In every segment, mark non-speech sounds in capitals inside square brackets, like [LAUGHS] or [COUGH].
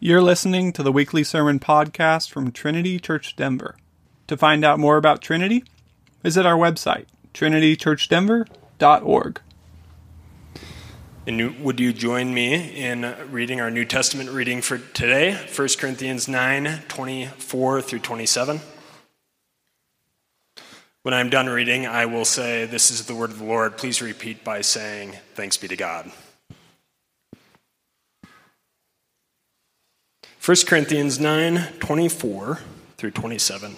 You're listening to the weekly sermon podcast from Trinity Church Denver. To find out more about Trinity, visit our website, trinitychurchdenver.org. And would you join me in reading our New Testament reading for today, 1 Corinthians 9 24 through 27? When I'm done reading, I will say, This is the word of the Lord. Please repeat by saying, Thanks be to God. 1 Corinthians 9 24 through 27.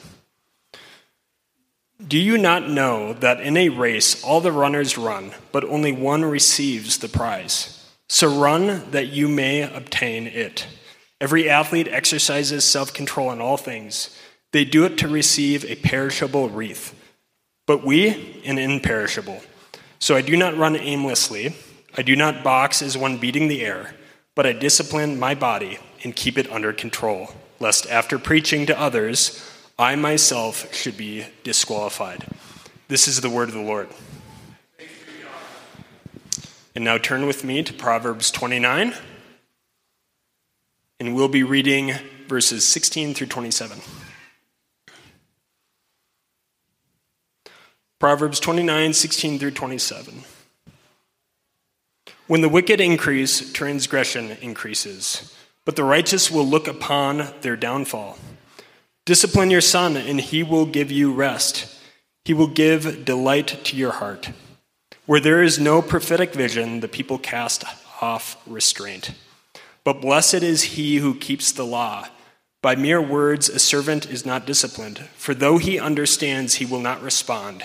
Do you not know that in a race all the runners run, but only one receives the prize? So run that you may obtain it. Every athlete exercises self control in all things. They do it to receive a perishable wreath, but we an imperishable. So I do not run aimlessly. I do not box as one beating the air, but I discipline my body and keep it under control, lest after preaching to others, I myself should be disqualified. This is the word of the Lord. And now turn with me to Proverbs 29, and we'll be reading verses 16 through 27. Proverbs 29, 16 through 27. When the wicked increase, transgression increases, but the righteous will look upon their downfall. Discipline your son, and he will give you rest. He will give delight to your heart. Where there is no prophetic vision, the people cast off restraint. But blessed is he who keeps the law. By mere words, a servant is not disciplined, for though he understands, he will not respond.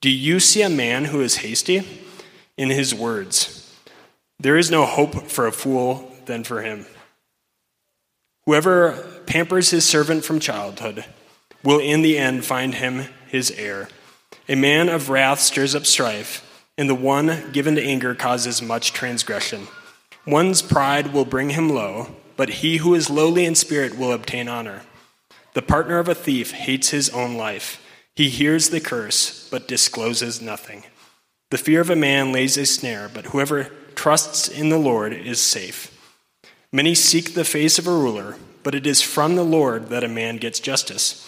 Do you see a man who is hasty in his words? There is no hope for a fool than for him. Whoever pampers his servant from childhood will in the end find him his heir. A man of wrath stirs up strife, and the one given to anger causes much transgression. One's pride will bring him low, but he who is lowly in spirit will obtain honor. The partner of a thief hates his own life. He hears the curse, but discloses nothing. The fear of a man lays a snare, but whoever trusts in the Lord is safe. Many seek the face of a ruler, but it is from the Lord that a man gets justice.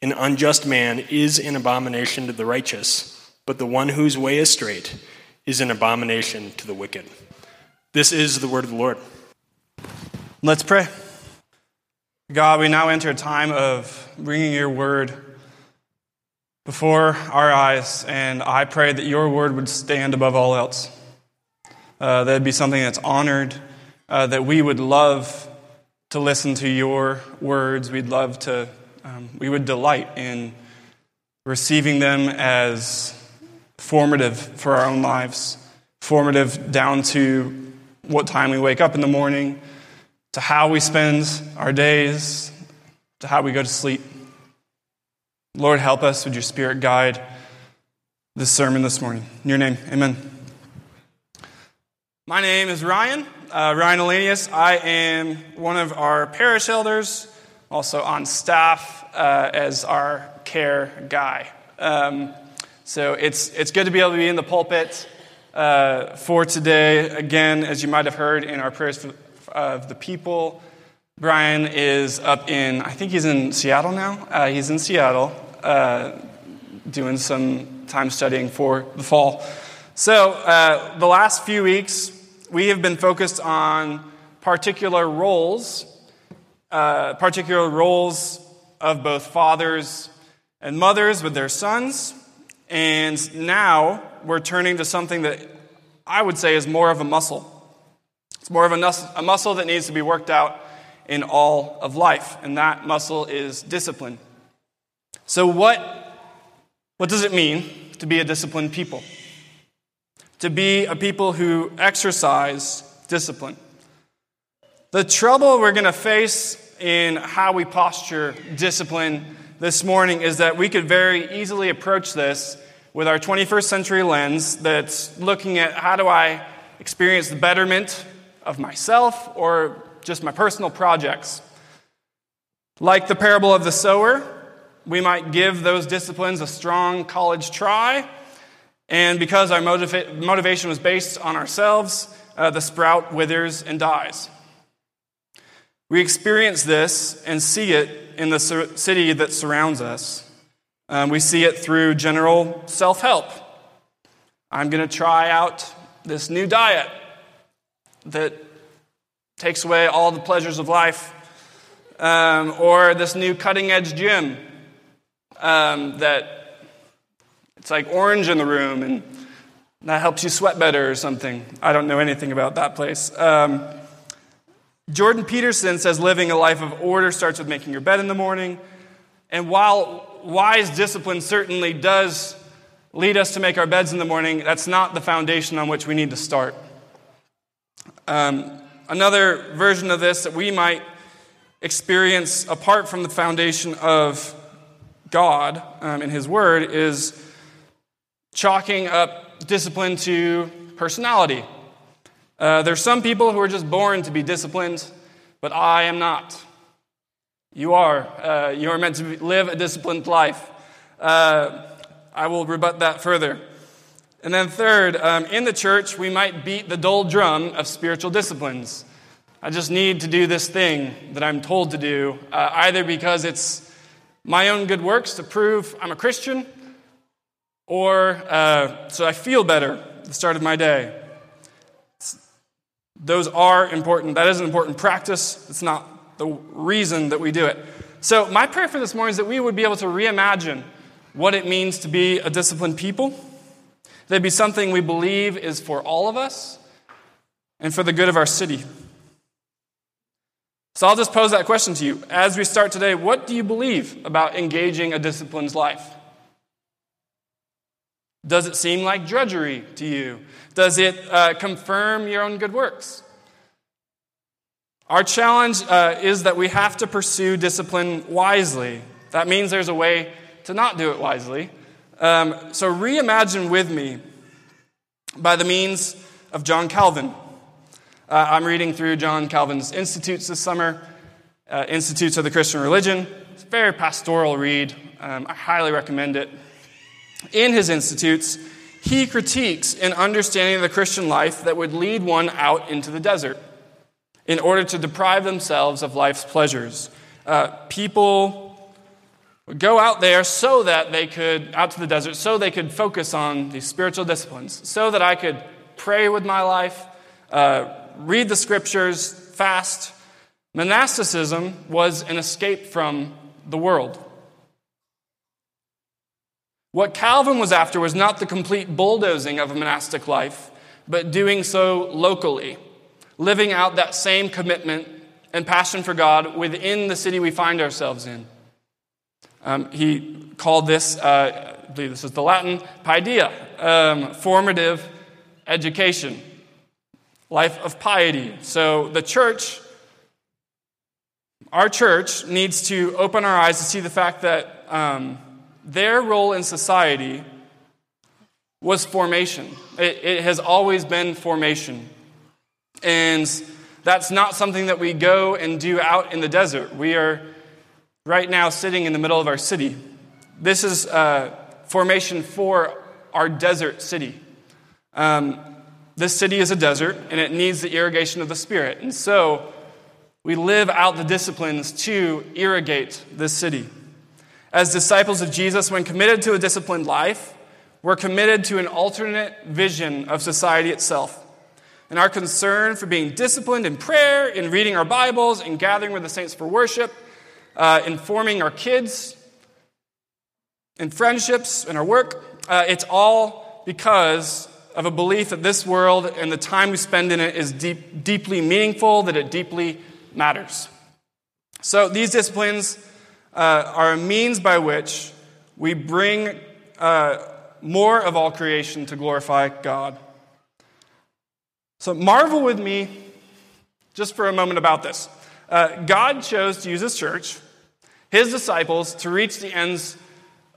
An unjust man is an abomination to the righteous, but the one whose way is straight is an abomination to the wicked. This is the word of the Lord. Let's pray. God, we now enter a time of bringing your word before our eyes, and I pray that your word would stand above all else. Uh, that'd be something that's honored uh, that we would love to listen to your words. We'd love to, um, we would delight in receiving them as formative for our own lives, formative down to what time we wake up in the morning, to how we spend our days, to how we go to sleep. Lord, help us. Would your Spirit guide this sermon this morning? In your name, amen. My name is Ryan uh, Ryan Elanius. I am one of our parish elders, also on staff uh, as our care guy. Um, so it's, it's good to be able to be in the pulpit uh, for today. Again, as you might have heard in our prayers for, of the people, Brian is up in, I think he's in Seattle now. Uh, he's in Seattle uh, doing some time studying for the fall. So uh, the last few weeks, we have been focused on particular roles, uh, particular roles of both fathers and mothers with their sons. And now we're turning to something that I would say is more of a muscle. It's more of a, nus- a muscle that needs to be worked out in all of life, and that muscle is discipline. So, what, what does it mean to be a disciplined people? To be a people who exercise discipline. The trouble we're going to face in how we posture discipline this morning is that we could very easily approach this with our 21st century lens that's looking at how do I experience the betterment of myself or just my personal projects. Like the parable of the sower, we might give those disciplines a strong college try and because our motiva- motivation was based on ourselves, uh, the sprout withers and dies. We experience this and see it in the city that surrounds us. Um, we see it through general self help. I'm going to try out this new diet that takes away all the pleasures of life, um, or this new cutting edge gym um, that it's like orange in the room and that helps you sweat better or something. I don't know anything about that place. Um, Jordan Peterson says living a life of order starts with making your bed in the morning. And while wise discipline certainly does lead us to make our beds in the morning, that's not the foundation on which we need to start. Um, another version of this that we might experience apart from the foundation of God um, in His Word is chalking up discipline to personality. Uh, there's some people who are just born to be disciplined, but I am not. You are. Uh, you are meant to live a disciplined life. Uh, I will rebut that further. And then, third, um, in the church, we might beat the dull drum of spiritual disciplines. I just need to do this thing that I'm told to do, uh, either because it's my own good works to prove I'm a Christian, or uh, so I feel better the start of my day. Those are important. That is an important practice. It's not the reason that we do it. So, my prayer for this morning is that we would be able to reimagine what it means to be a disciplined people. That'd be something we believe is for all of us and for the good of our city. So, I'll just pose that question to you. As we start today, what do you believe about engaging a disciplined life? Does it seem like drudgery to you? Does it uh, confirm your own good works? Our challenge uh, is that we have to pursue discipline wisely. That means there's a way to not do it wisely. Um, so reimagine with me by the means of John Calvin. Uh, I'm reading through John Calvin's Institutes this summer, uh, Institutes of the Christian Religion. It's a very pastoral read. Um, I highly recommend it in his institutes, he critiques an understanding of the Christian life that would lead one out into the desert in order to deprive themselves of life's pleasures. Uh, people would go out there so that they could, out to the desert, so they could focus on these spiritual disciplines, so that I could pray with my life, uh, read the scriptures, fast. Monasticism was an escape from the world. What Calvin was after was not the complete bulldozing of a monastic life, but doing so locally, living out that same commitment and passion for God within the city we find ourselves in. Um, he called this, uh, I believe this is the Latin, paideia, um, formative education, life of piety. So the church, our church, needs to open our eyes to see the fact that. Um, their role in society was formation. It, it, has always been formation. And that's not something that we go and do out in the desert. We are right now sitting in the middle of our city. This is uh, formation for our desert city. Um, this city is a desert and it needs the irrigation of the Spirit. And so we live out the disciplines to irrigate this city. As disciples of Jesus, when committed to a disciplined life, we're committed to an alternate vision of society itself. And our concern for being disciplined in prayer, in reading our Bibles, in gathering with the saints for worship, uh, informing our kids, in friendships, in our work, uh, it's all because of a belief that this world and the time we spend in it is deep, deeply meaningful, that it deeply matters. So these disciplines uh, are a means by which we bring uh, more of all creation to glorify God. So, marvel with me just for a moment about this. Uh, God chose to use His church, His disciples, to reach the ends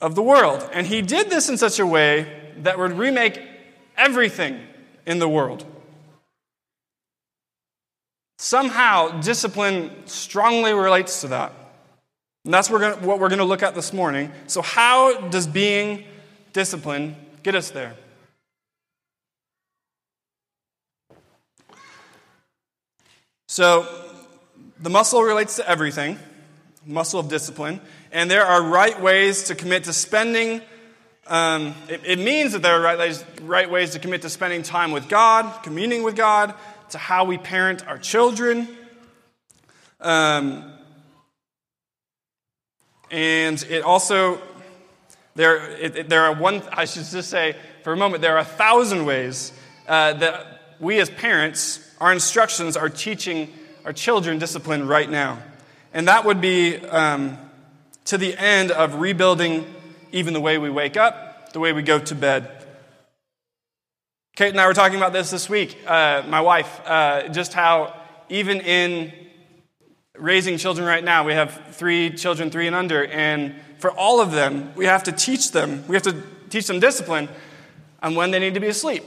of the world. And He did this in such a way that would remake everything in the world. Somehow, discipline strongly relates to that. And that's what we're going to look at this morning. So, how does being disciplined get us there? So, the muscle relates to everything, muscle of discipline, and there are right ways to commit to spending. Um, it, it, means that there are right ways, right ways to commit to spending time with God, communing with God, to how we parent our children. Um, and it also, there, it, there are one, I should just say for a moment, there are a thousand ways uh, that we as parents, our instructions are teaching our children discipline right now. And that would be um, to the end of rebuilding even the way we wake up, the way we go to bed. Kate and I were talking about this this week, uh, my wife, uh, just how even in raising children right now, we have three children, three and under, and for all of them, we have to teach them, we have to teach them discipline on when they need to be asleep,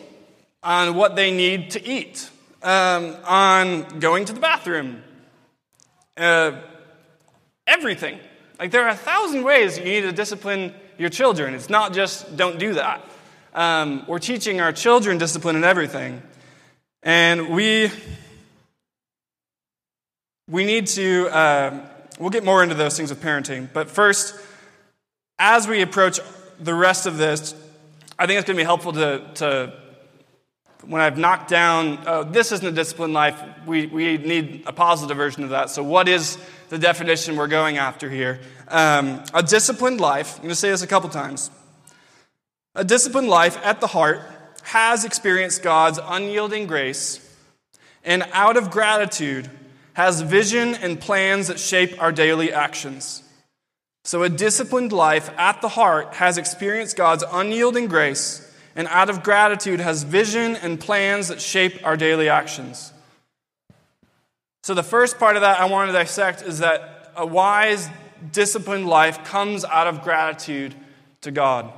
on what they need to eat, um, on going to the bathroom, uh, everything. Like there are a thousand ways you need to discipline your children. It's not just don't do that. Um, we're teaching our children discipline in everything. And we, we need to, uh, we'll get more into those things with parenting. But first, as we approach the rest of this, I think it's going to be helpful to, to when I've knocked down, oh, this isn't a disciplined life, we, we need a positive version of that. So, what is the definition we're going after here? Um, a disciplined life, I'm going to say this a couple times. A disciplined life at the heart has experienced God's unyielding grace and out of gratitude has vision and plans that shape our daily actions. So, a disciplined life at the heart has experienced God's unyielding grace and out of gratitude has vision and plans that shape our daily actions. So, the first part of that I want to dissect is that a wise, disciplined life comes out of gratitude to God.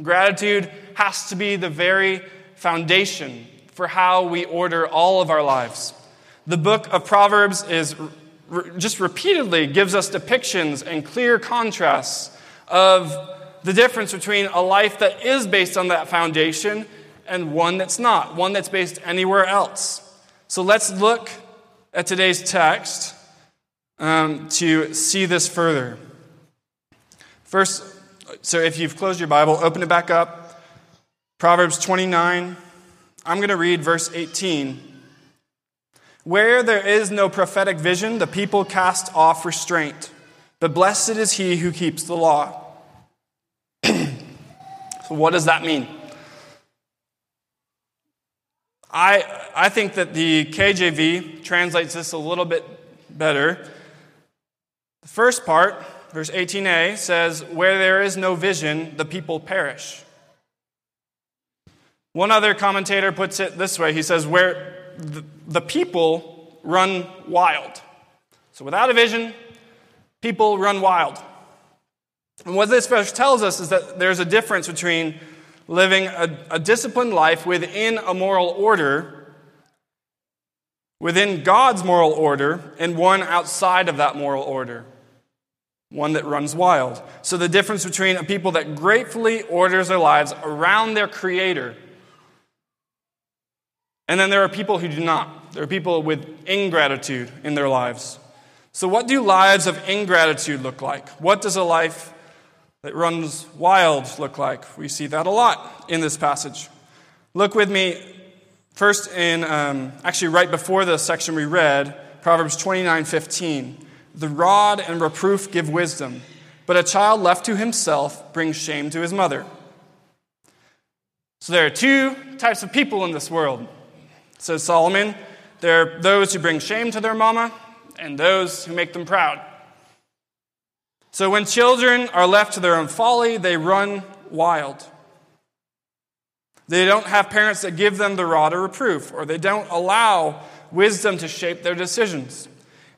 Gratitude has to be the very foundation for how we order all of our lives. The book of Proverbs is just repeatedly gives us depictions and clear contrasts of the difference between a life that is based on that foundation and one that's not, one that's based anywhere else. So let's look at today's text um, to see this further. First, so if you've closed your Bible, open it back up. Proverbs 29. I'm going to read verse 18. Where there is no prophetic vision, the people cast off restraint. But blessed is he who keeps the law. [CLEARS THROAT] So, what does that mean? I, I think that the KJV translates this a little bit better. The first part, verse 18a, says, Where there is no vision, the people perish. One other commentator puts it this way he says, Where the, people run wild. So without a vision, people run wild. And what this verse tells us is that there's a difference between living a, a disciplined life within a moral order, within God's moral order, and one outside of that moral order, one that runs wild. So the difference between a people that gratefully orders their lives around their Creator, and then there are people who do not. There are people with ingratitude in their lives. So, what do lives of ingratitude look like? What does a life that runs wild look like? We see that a lot in this passage. Look with me first in, um, actually, right before the section we read, Proverbs 29 15. The rod and reproof give wisdom, but a child left to himself brings shame to his mother. So there are two types of people in this world, says Solomon. There are those who bring shame to their mama and those who make them proud. So when children are left to their own folly, they run wild. They don't have parents that give them the rod of reproof, or they don't allow wisdom to shape their decisions.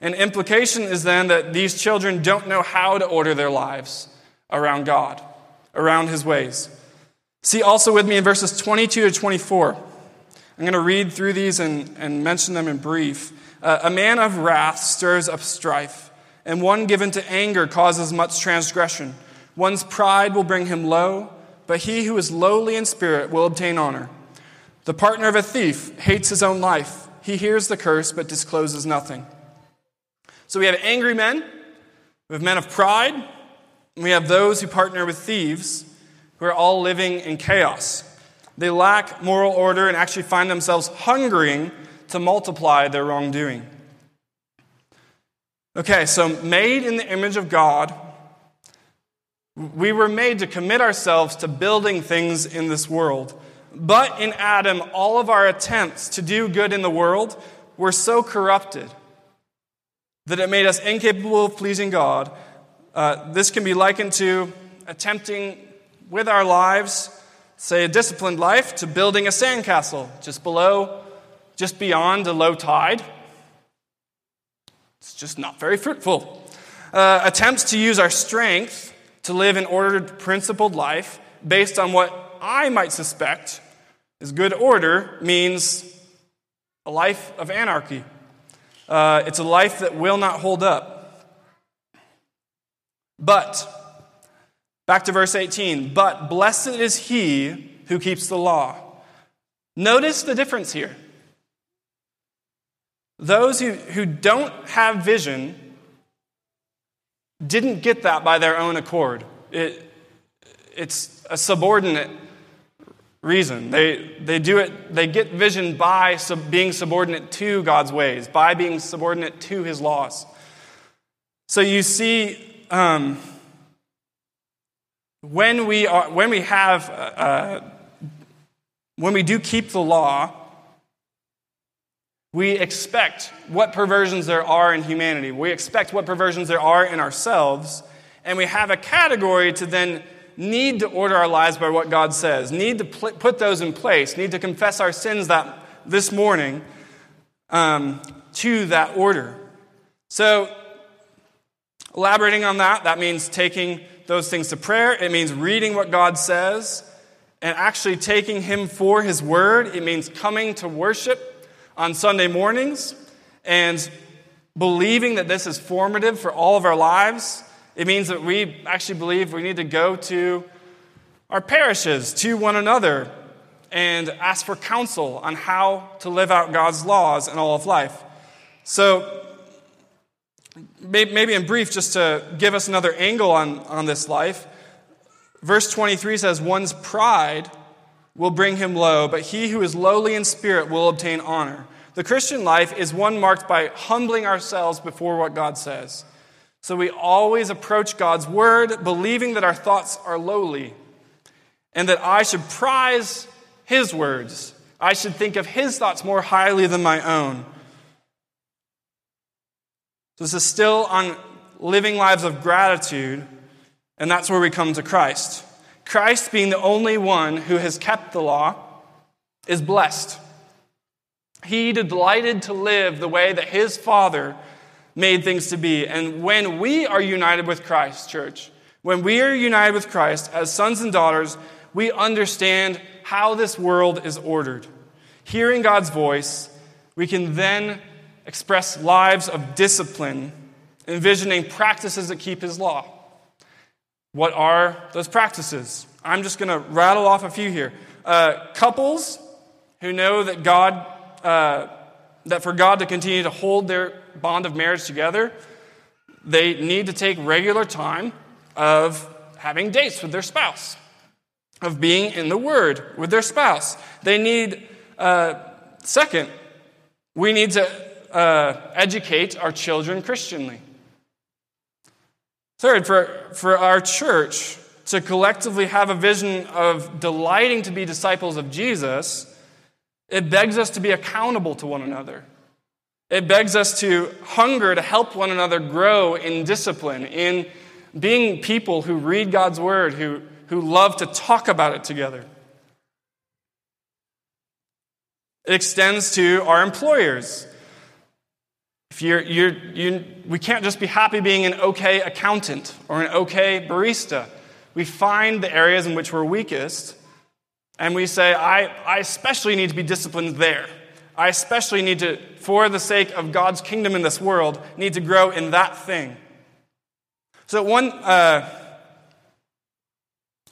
An implication is then that these children don't know how to order their lives around God, around His ways. See also with me in verses 22 to 24. I'm going to read through these and, and mention them in brief. Uh, a man of wrath stirs up strife and one given to anger causes much transgression. One's pride will bring him low, but he who is lowly in spirit will obtain honor. The partner of a thief hates his own life. He hears the curse but discloses nothing. So we have angry men, we have men of pride, and we have those who partner with thieves who are all living in chaos. They lack moral order and actually find themselves hungering to multiply their wrongdoing. Okay, so made in the image of God, we were made to commit ourselves to building things in this world. But in Adam, all of our attempts to do good in the world were so corrupted that it made us incapable of pleasing God. Uh, this can be likened to attempting with our lives, say a disciplined life, to building a sandcastle just below, just beyond a low tide. It's just not very fruitful. Uh, attempts to use our strength to live an ordered, principled life based on what I might suspect is good order means a life of anarchy. Uh, it's a life that will not hold up. But, back to verse 18, but blessed is he who keeps the law. Notice the difference here. Those who, who don't have vision didn't get that by their own accord. It, it's a subordinate reason. They, they do it, they get vision by sub, being subordinate to God's ways, by being subordinate to his laws. So you see, um, when we, are, when we have, uh, uh when we do keep the law, we expect what perversions there are in humanity. We expect what perversions there are in ourselves. And we have a category to then need to order our lives by what God says, need to pl- put those in place, need to confess our sins that this morning um, to that order. So, elaborating on that, that means taking those things to prayer. It means reading what God says and actually taking Him for His word. It means coming to worship on Sunday mornings and believing that this is formative for all of our lives. It means that we actually believe we need to go to our parishes, to one another, and ask for counsel on how to live out God's laws in all of life. So, maybe in brief, just to give us another angle on, on this life, verse 23 says, One's pride will bring him low, but he who is lowly in spirit will obtain honor. The Christian life is one marked by humbling ourselves before what God says. So we always approach God's word believing that our thoughts are lowly and that I should prize his words. I should think of his thoughts more highly than my own. So this is still on living lives of gratitude, and that's where we come to Christ. Christ, being the only one who has kept the law, is blessed. He delighted to live the way that his Father made things to be. And when we are united with Christ, church, when we are united with Christ as sons and daughters, we understand how this world is ordered. Hearing God's voice, we can then express lives of discipline, envisioning practices that keep His law. What are those practices? I'm just going to rattle off a few here. Uh, couples who know that God, uh, that for God to continue to hold their bond of marriage together, they need to take regular time of having dates with their spouse, of being in the Word with their spouse. They need, uh, second, we need to uh, educate our children Christianly. Third, for, for our church to collectively have a vision of delighting to be disciples of Jesus, it begs us to be accountable to one another. It begs us to hunger to help one another grow in discipline, in being people who read God's word, who, who love to talk about it together. It extends to our employers. If you're, you're, you, we can't just be happy being an okay accountant or an okay barista. We find the areas in which we're weakest and we say, I, I especially need to be disciplined there. I especially need to, for the sake of God's kingdom in this world, need to grow in that thing. So, one, uh,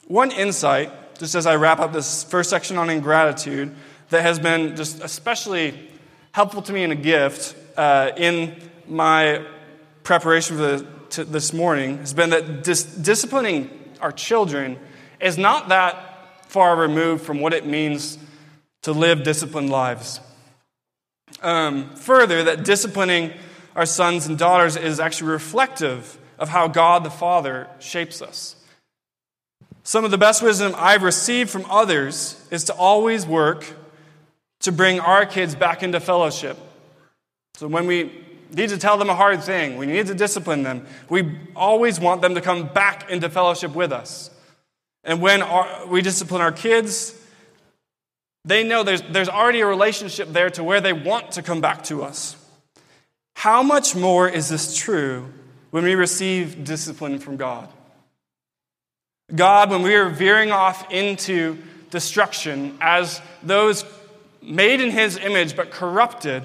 one insight, just as I wrap up this first section on ingratitude, that has been just especially helpful to me in a gift uh, in my preparation for the, this morning has been that dis- disciplining our children is not that far removed from what it means to live disciplined lives. Um, further, that disciplining our sons and daughters is actually reflective of how God the Father shapes us. Some of the best wisdom I've received from others is to always work to bring our kids back into fellowship. So when we need to tell them a hard thing, we need to discipline them, we always want them to come back into fellowship with us. And when our, we discipline our kids, they know there's, there's already a relationship there to where they want to come back to us. How much more is this true when we receive discipline from God? God, when we are veering off into destruction as those made in His image but corrupted,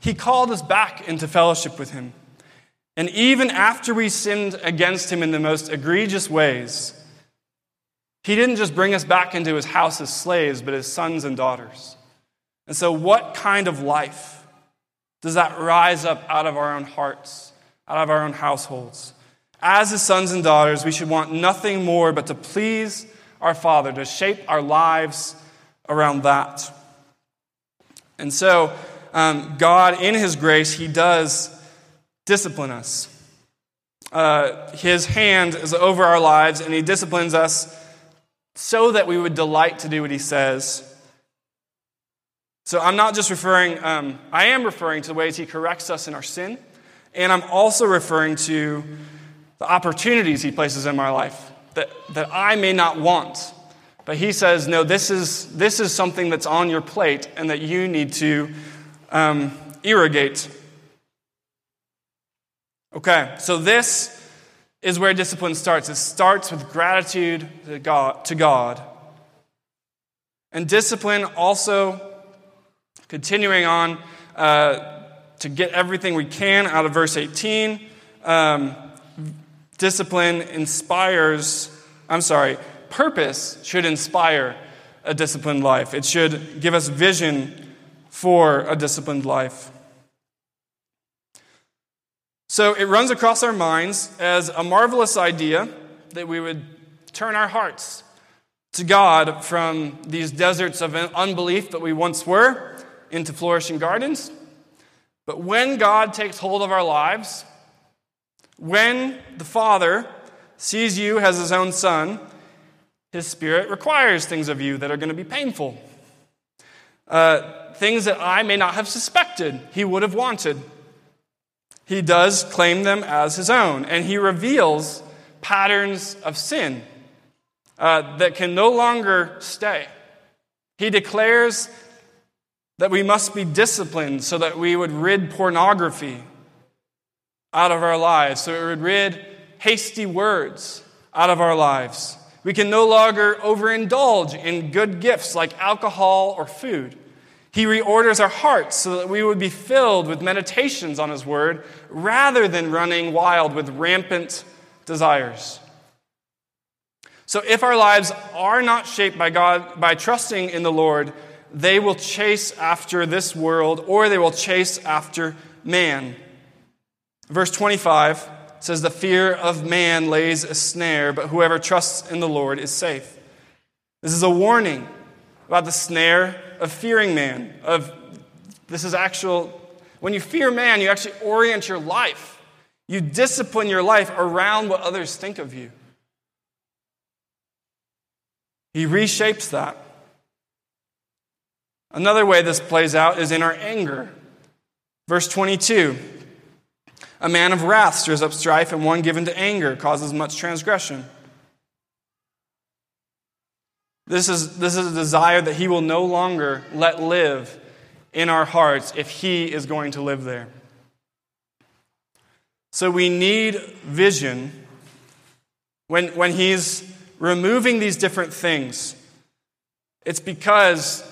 He called us back into fellowship with Him. And even after we sinned against Him in the most egregious ways, He didn't just bring us back into His house as slaves, but as sons and daughters. And so, what kind of life does that rise up out of our own hearts, out of our own households? As his sons and daughters, we should want nothing more but to please our Father, to shape our lives around that. And so, um, God, in his grace, he does discipline us. Uh, his hand is over our lives, and he disciplines us so that we would delight to do what he says. So I'm not just referring, um, I am referring to the ways he corrects us in our sin, and I'm also referring to the opportunities He places in my life that, that I may not want. But He says, no, this is, this is something that's on your plate and that you need to um, irrigate. Okay, so this is where discipline starts. It starts with gratitude to God. To God. And discipline also, continuing on uh, to get everything we can out of verse 18. Um, Discipline inspires, I'm sorry, purpose should inspire a disciplined life. It should give us vision for a disciplined life. So it runs across our minds as a marvelous idea that we would turn our hearts to God from these deserts of unbelief that we once were into flourishing gardens. But when God takes hold of our lives, when the Father sees you as his own son, his Spirit requires things of you that are going to be painful. Uh, things that I may not have suspected he would have wanted. He does claim them as his own, and he reveals patterns of sin uh, that can no longer stay. He declares that we must be disciplined so that we would rid pornography out of our lives, so it would rid hasty words out of our lives. We can no longer overindulge in good gifts like alcohol or food. He reorders our hearts so that we would be filled with meditations on His Word rather than running wild with rampant desires. So, if our lives are not shaped by God, by trusting in the Lord, they will chase after this world or they will chase after man. Verse 25 says, The fear of man lays a snare, but whoever trusts in the Lord is safe. This is a warning about the snare of fearing man. Of this is actual when you fear man, you actually orient your life. You discipline your life around what others think of you. He reshapes that. Another way this plays out is in our anger. Verse 22 a man of wrath stirs up strife, and one given to anger causes much transgression. This is, this is a desire that he will no longer let live in our hearts if he is going to live there. So we need vision when, when he's removing these different things. It's because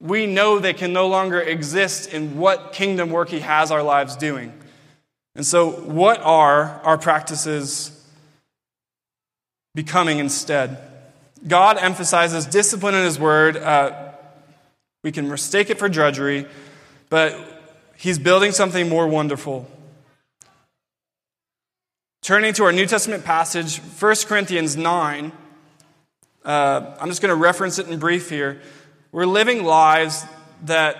we know they can no longer exist in what kingdom work he has our lives doing. And so, what are our practices becoming instead? God emphasizes discipline in His Word. Uh, we can mistake it for drudgery, but He's building something more wonderful. Turning to our New Testament passage, 1 Corinthians 9, uh, I'm just going to reference it in brief here. We're living lives that,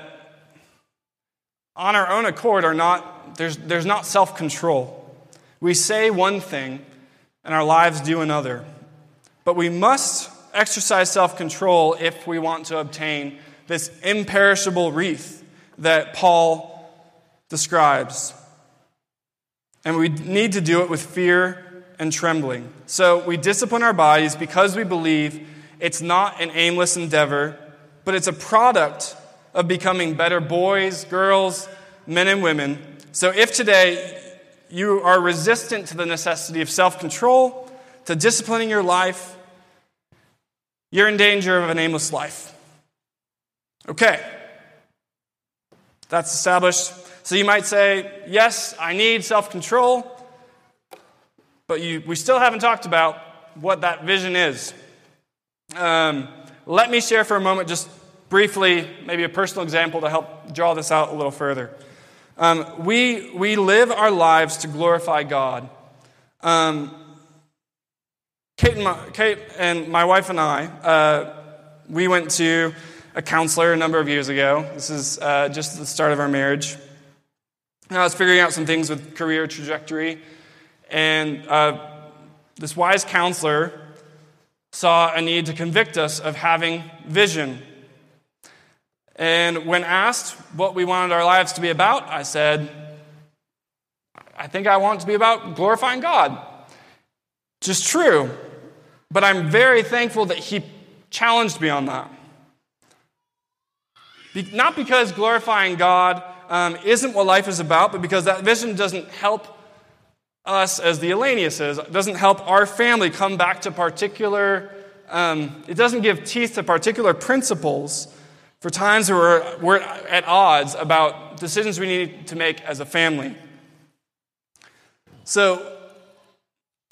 on our own accord, are not, there's, there's not self control. We say one thing, and our lives do another. But we must exercise self control if we want to obtain this imperishable wreath that Paul describes. And we need to do it with fear and trembling. So we discipline our bodies because we believe it's not an aimless endeavor, but it's a product of becoming better boys, girls, men, and women. So if today you are resistant to the necessity of self control, to disciplining your life, you're in danger of an aimless life. Okay, that's established. So you might say, yes, I need self control, but you, we still haven't talked about what that vision is. Um, let me share for a moment, just briefly, maybe a personal example to help draw this out a little further. Um, we, we live our lives to glorify God. Um, Kate, and my, Kate and my wife and I, uh, we went to a counselor a number of years ago. This is uh, just the start of our marriage. I was figuring out some things with career trajectory, and uh, this wise counselor saw a need to convict us of having vision. And when asked what we wanted our lives to be about, I said, I think I want it to be about glorifying God. Just true. But I'm very thankful that he challenged me on that. Be- not because glorifying God um, isn't what life is about, but because that vision doesn't help us as the Elaniuses, it doesn't help our family come back to particular, um, it doesn't give teeth to particular principles for times where we're, we're at odds about decisions we need to make as a family. So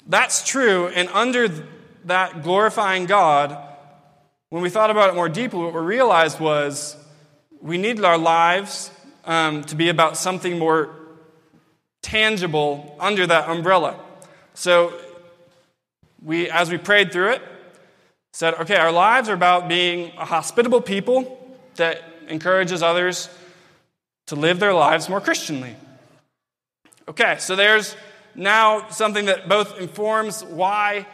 that's true, and under that glorifying God, when we thought about it more deeply, what we realized was we needed our lives um, to be about something more tangible under that umbrella. So we, as we prayed through it, said, okay, our lives are about being a hospitable people that encourages others to live their lives more Christianly. Okay, so there's now something that both informs why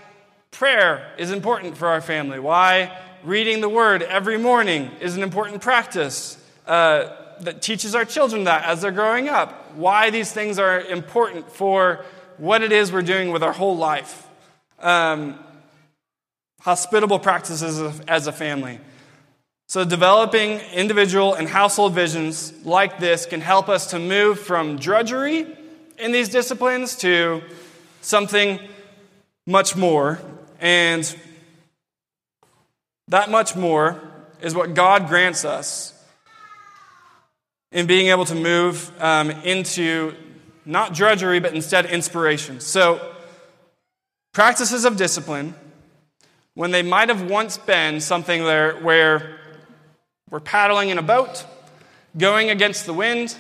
prayer is important for our family, why reading the word every morning is an important practice. Uh, that teaches our children that as they're growing up, why these things are important for what it is we're doing with our whole life. Um, hospitable practices as a family. So, developing individual and household visions like this can help us to move from drudgery in these disciplines to something much more. And that much more is what God grants us in being able to move um, into not drudgery, but instead inspiration. So, practices of discipline, when they might have once been something there where we're paddling in a boat, going against the wind,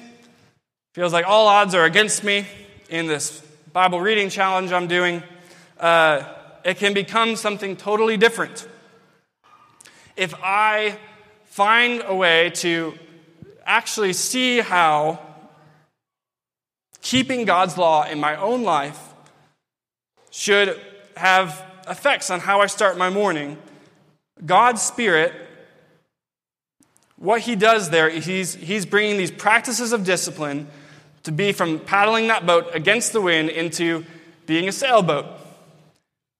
feels like all odds are against me in this Bible reading challenge I'm doing, uh, it can become something totally different. If I find a way to actually see how keeping God's law in my own life should have effects on how I start my morning. God's Spirit, what He does there, He's, he's bringing these practices of discipline to be from paddling that boat against the wind into being a sailboat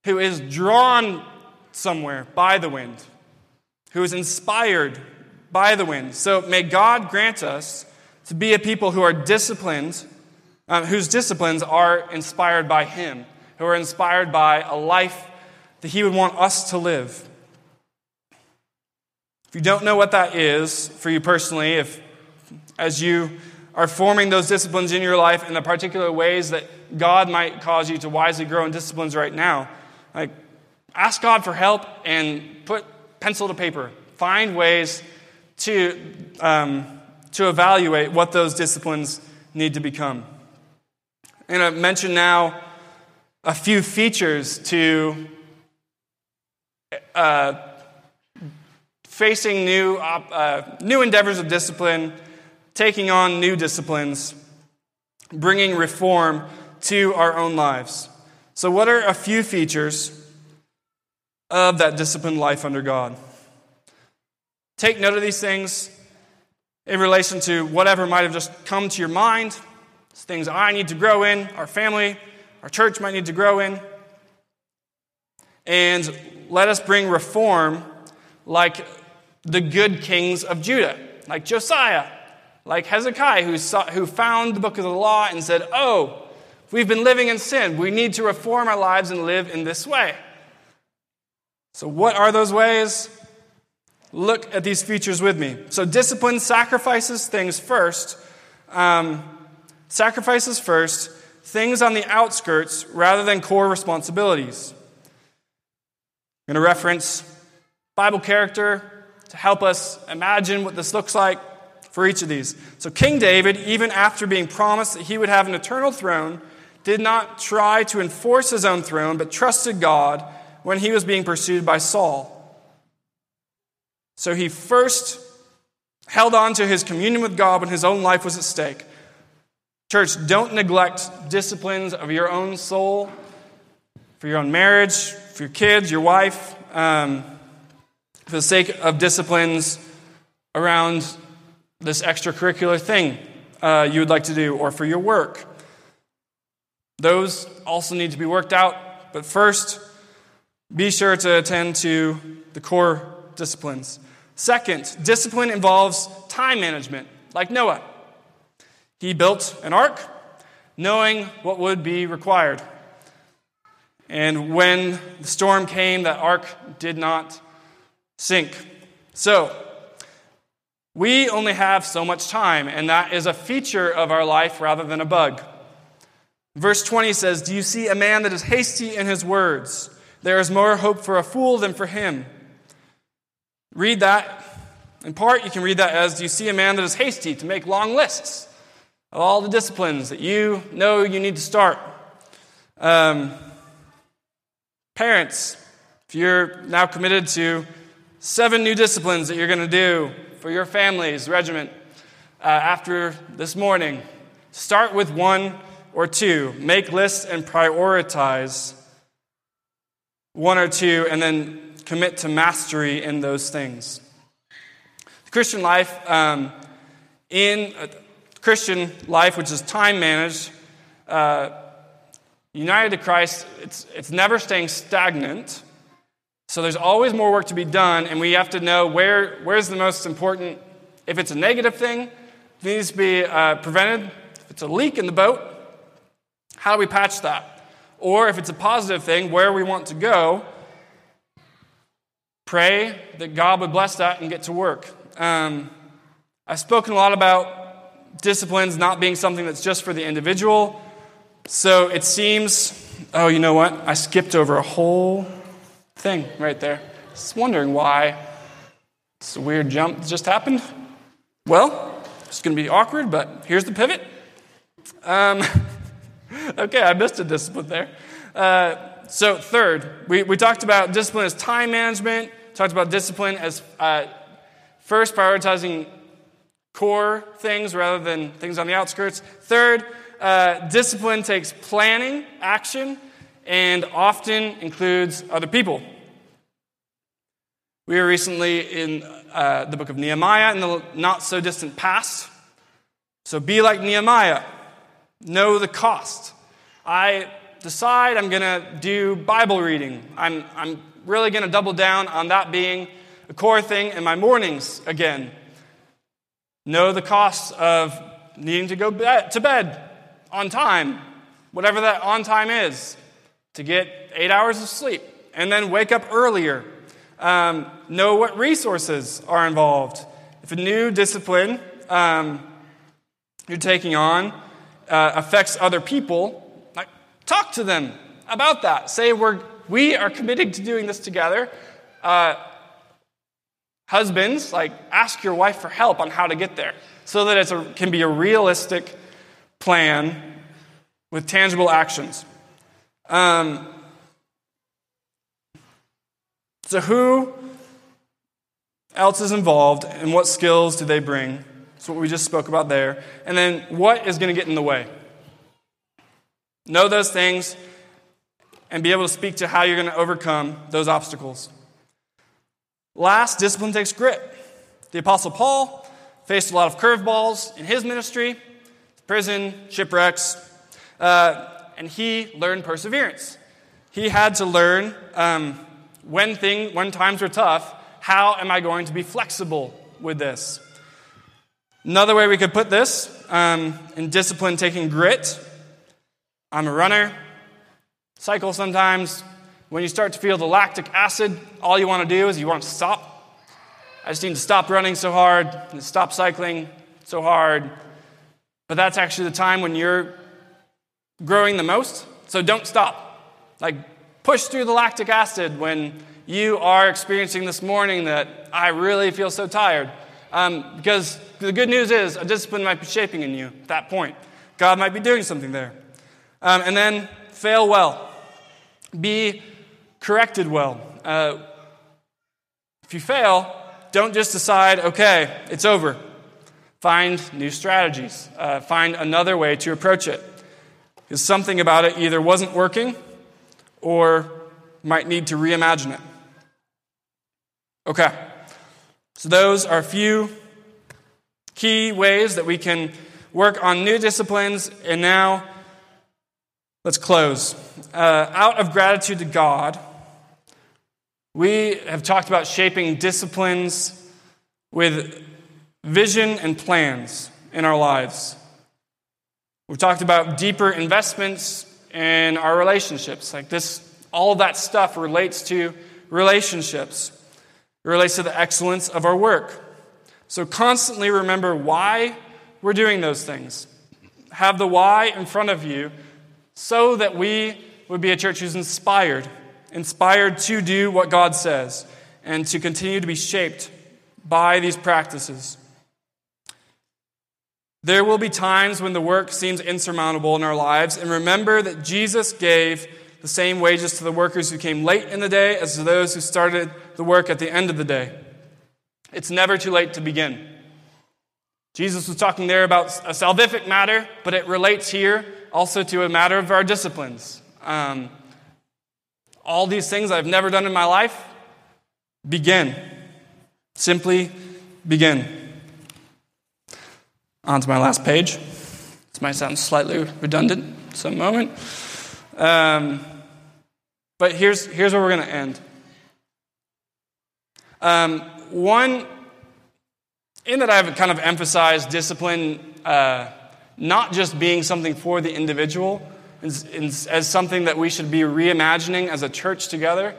who is drawn somewhere by the wind, who is inspired by the wind. So may God grant us to be a people who are disciplined, uh, whose disciplines are inspired by Him, who are inspired by a life that He would want us to live. If you don't know what that is for you personally, if as you are forming those disciplines in your life in the particular ways that God might cause you to wisely grow in disciplines right now, like ask God for help and put pencil to paper. Find ways to, um, to evaluate what those disciplines need to become. And I mention now a few features to uh, facing new, uh, new endeavors of discipline, taking on new disciplines, bringing reform to our own lives. So, what are a few features of that disciplined life under God? Take note of these things in relation to whatever might have just come to your mind. It's things I need to grow in, our family, our church might need to grow in. And let us bring reform like the good kings of Judah, like Josiah, like Hezekiah, who, saw, who found the book of the law and said, Oh, we've been living in sin. We need to reform our lives and live in this way. So, what are those ways? Look at these features with me. So, discipline sacrifices things first. Um, sacrifices first, things on the outskirts rather than core responsibilities. I'm going to reference Bible character to help us imagine what this looks like for each of these. So, King David, even after being promised that he would have an eternal throne, did not try to enforce his own throne, but trusted God when he was being pursued by Saul. So, he first held on to his communion with God when his own life was at stake. Church, don't neglect disciplines of your own soul, for your own marriage, for your kids, your wife, um, for the sake of disciplines around this extracurricular thing uh, you would like to do, or for your work. Those also need to be worked out, but first, be sure to attend to the core disciplines. Second, discipline involves time management, like Noah. He built an ark knowing what would be required. And when the storm came, that ark did not sink. So, we only have so much time, and that is a feature of our life rather than a bug. Verse 20 says, Do you see a man that is hasty in his words? There is more hope for a fool than for him. Read that. In part, you can read that as Do you see a man that is hasty to make long lists of all the disciplines that you know you need to start? Um, parents, if you're now committed to seven new disciplines that you're going to do for your family's regiment uh, after this morning. Start with one or two. Make lists and prioritize one or two, and then commit to mastery in those things. The Christian life, um, in uh, Christian life, which is time managed, uh, united to Christ, it's, it's never staying stagnant. So there's always more work to be done, and we have to know where, where's the most important. If it's a negative thing, it needs to be uh, prevented. If it's a leak in the boat, how do we patch that? Or if it's a positive thing, where we want to go, pray that God would bless that and get to work. Um, I've spoken a lot about disciplines not being something that's just for the individual. So it seems, oh, you know what? I skipped over a whole thing right there. Just wondering why it's a weird jump just happened. Well, it's going to be awkward, but here's the pivot. Um, [LAUGHS] okay, I missed a discipline there. Uh, so, third, we, we talked about discipline as time management, talked about discipline as uh, first prioritizing core things rather than things on the outskirts. Third, uh, discipline takes planning, action, and often includes other people. We were recently in uh, the book of Nehemiah in the not so distant past. So be like Nehemiah, know the cost. I decide I'm going to do Bible reading. I'm, I'm really going to double down on that being a core thing in my mornings again. Know the cost of needing to go to bed on time, whatever that on time is, to get eight hours of sleep, and then wake up earlier um, know what resources are involved. If a new discipline um, you're taking on uh, affects other people, talk to them about that. Say we're, we are committed to doing this together. Uh, husbands, like ask your wife for help on how to get there, so that it can be a realistic plan with tangible actions. Um, so, who else is involved and what skills do they bring? That's what we just spoke about there. And then, what is going to get in the way? Know those things and be able to speak to how you're going to overcome those obstacles. Last, discipline takes grit. The Apostle Paul faced a lot of curveballs in his ministry, prison, shipwrecks, uh, and he learned perseverance. He had to learn um, when, thing, when times were tough, how am I going to be flexible with this? Another way we could put this um, in discipline taking grit. I'm a runner, cycle sometimes. When you start to feel the lactic acid, all you want to do is you want to stop. I just need to stop running so hard, and stop cycling so hard. But that's actually the time when you're growing the most. So don't stop. Like, push through the lactic acid when you are experiencing this morning that I really feel so tired. Um, because the good news is a discipline might be shaping in you at that point. God might be doing something there. Um, and then fail well, be corrected well. Uh, if you fail, don't just decide, okay, it's over. Find new strategies, uh, find another way to approach it. Because something about it either wasn't working or might need to reimagine it. Okay, so those are a few key ways that we can work on new disciplines. And now, let's close. Uh, out of gratitude to God, we have talked about shaping disciplines with vision and plans in our lives. We've talked about deeper investments in our relationships. Like this, all that stuff relates to relationships, it relates to the excellence of our work. So constantly remember why we're doing those things. Have the why in front of you so that we would be a church who's inspired, inspired to do what God says, and to continue to be shaped by these practices. There will be times when the work seems insurmountable in our lives, and remember that Jesus gave the same wages to the workers who came late in the day as to those who started the work at the end of the day. It's never too late to begin. Jesus was talking there about a salvific matter, but it relates here also to a matter of our disciplines. Um, all these things I've never done in my life, begin. Simply begin. On to my last page. This might sound slightly redundant at some moment. Um, but here's, here's where we're going to end. Um, one, in that I've kind of emphasized discipline uh, not just being something for the individual, as, something that we should be reimagining as a church together,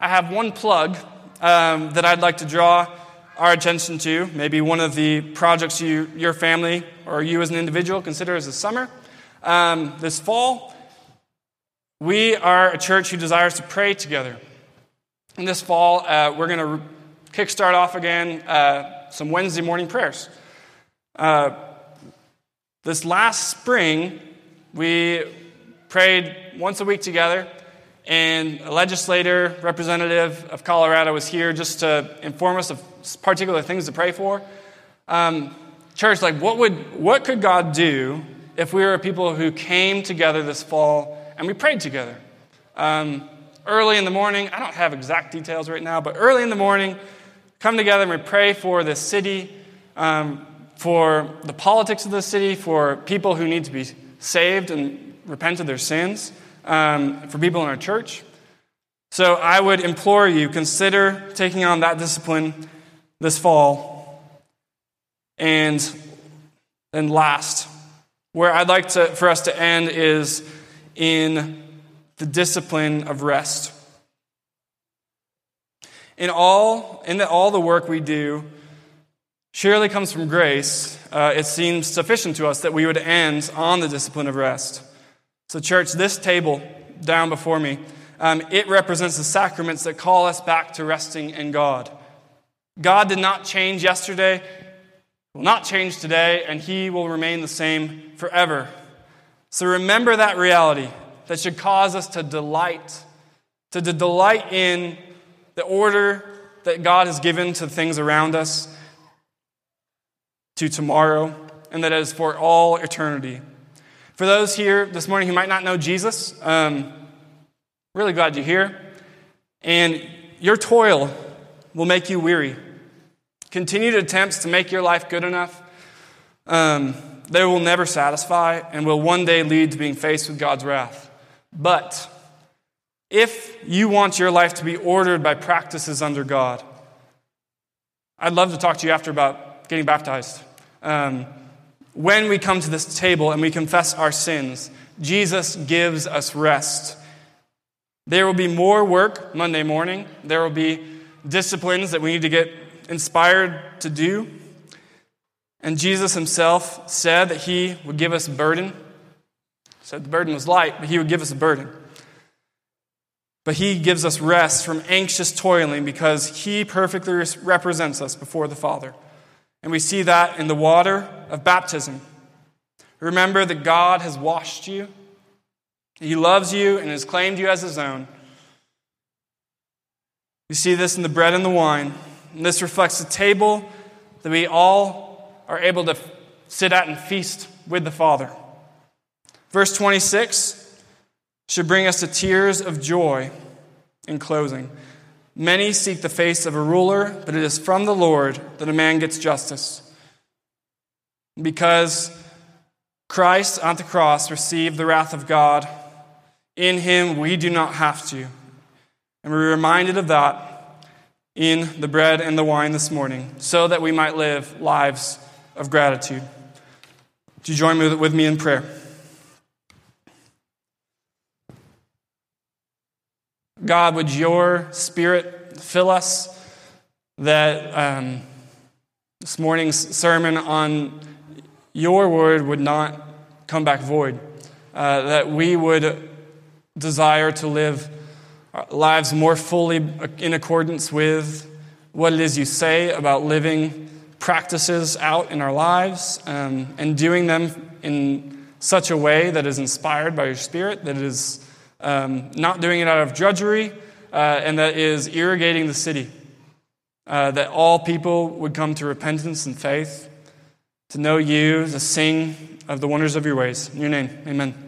I have one plug um, that I'd like to draw our attention to, maybe one of the projects you, your family or you as an individual consider as a summer. Um, this fall, we are a church who desires to pray together. And this fall, uh, we're going to kickstart off again uh, some Wednesday morning prayers. Uh, this last spring, we prayed once a week together and a legislator, representative of Colorado, was here just to inform us of particular things to pray for. Um, church, like, what, would, what could God do if we were a people who came together this fall and we prayed together? Um, early in the morning, I don't have exact details right now, but early in the morning, come together and we pray for the city, um, for the politics of the city, for people who need to be saved and repent of their sins um, for people in our church. So I would implore you consider taking on that discipline this fall. And then last, where I'd like to, for us to end is in the discipline of rest. In all, in the, all the work we do, surely comes from grace. Uh, it seems sufficient to us that we would end on the discipline of rest. So, church, this table down before me, um, it represents the sacraments that call us back to resting in God. God did not change yesterday, will not change today, and He will remain the same forever. So remember that reality. that should cause us to delight, to delight in the order that God has given to things around us, to tomorrow, and that is for all eternity. For those here this morning who might not know Jesus, um, really glad you're here. And your toil will make you weary. Continued attempts to make your life good enough, um, they will never satisfy and will one day lead to being faced with God's wrath. But if you want your life to be ordered by practices under God, I'd love to talk to you after about getting baptized. Um, when we come to this table and we confess our sins, Jesus gives us rest. There will be more work Monday morning. There will be disciplines that we need to get inspired to do. And Jesus himself said that he would give us a burden. Said the burden was light, but he would give us a burden. But he gives us rest from anxious toiling because he perfectly represents us before the Father. And we see that in the water of baptism. Remember that God has washed you, He loves you, and has claimed you as His own. We see this in the bread and the wine. And this reflects the table that we all are able to sit at and feast with the Father. Verse 26 should bring us to tears of joy in closing. Many seek the face of a ruler, but it is from the Lord that a man gets justice. Because Christ on the cross received the wrath of God, in him we do not have to. And we're reminded of that in the bread and the wine this morning, so that we might live lives of gratitude. Do you join with me in prayer? God, would your spirit fill us? That um, this morning's sermon on your word would not come back void, uh, that we would desire to live lives more fully in accordance with what it is you say about living practices out in our lives um, and doing them in such a way that is inspired by your spirit, that is um, not doing it out of drudgery, uh, and that is irrigating the city. Uh, that all people would come to repentance and faith, to know you, to sing of the wonders of your ways. In your name, amen.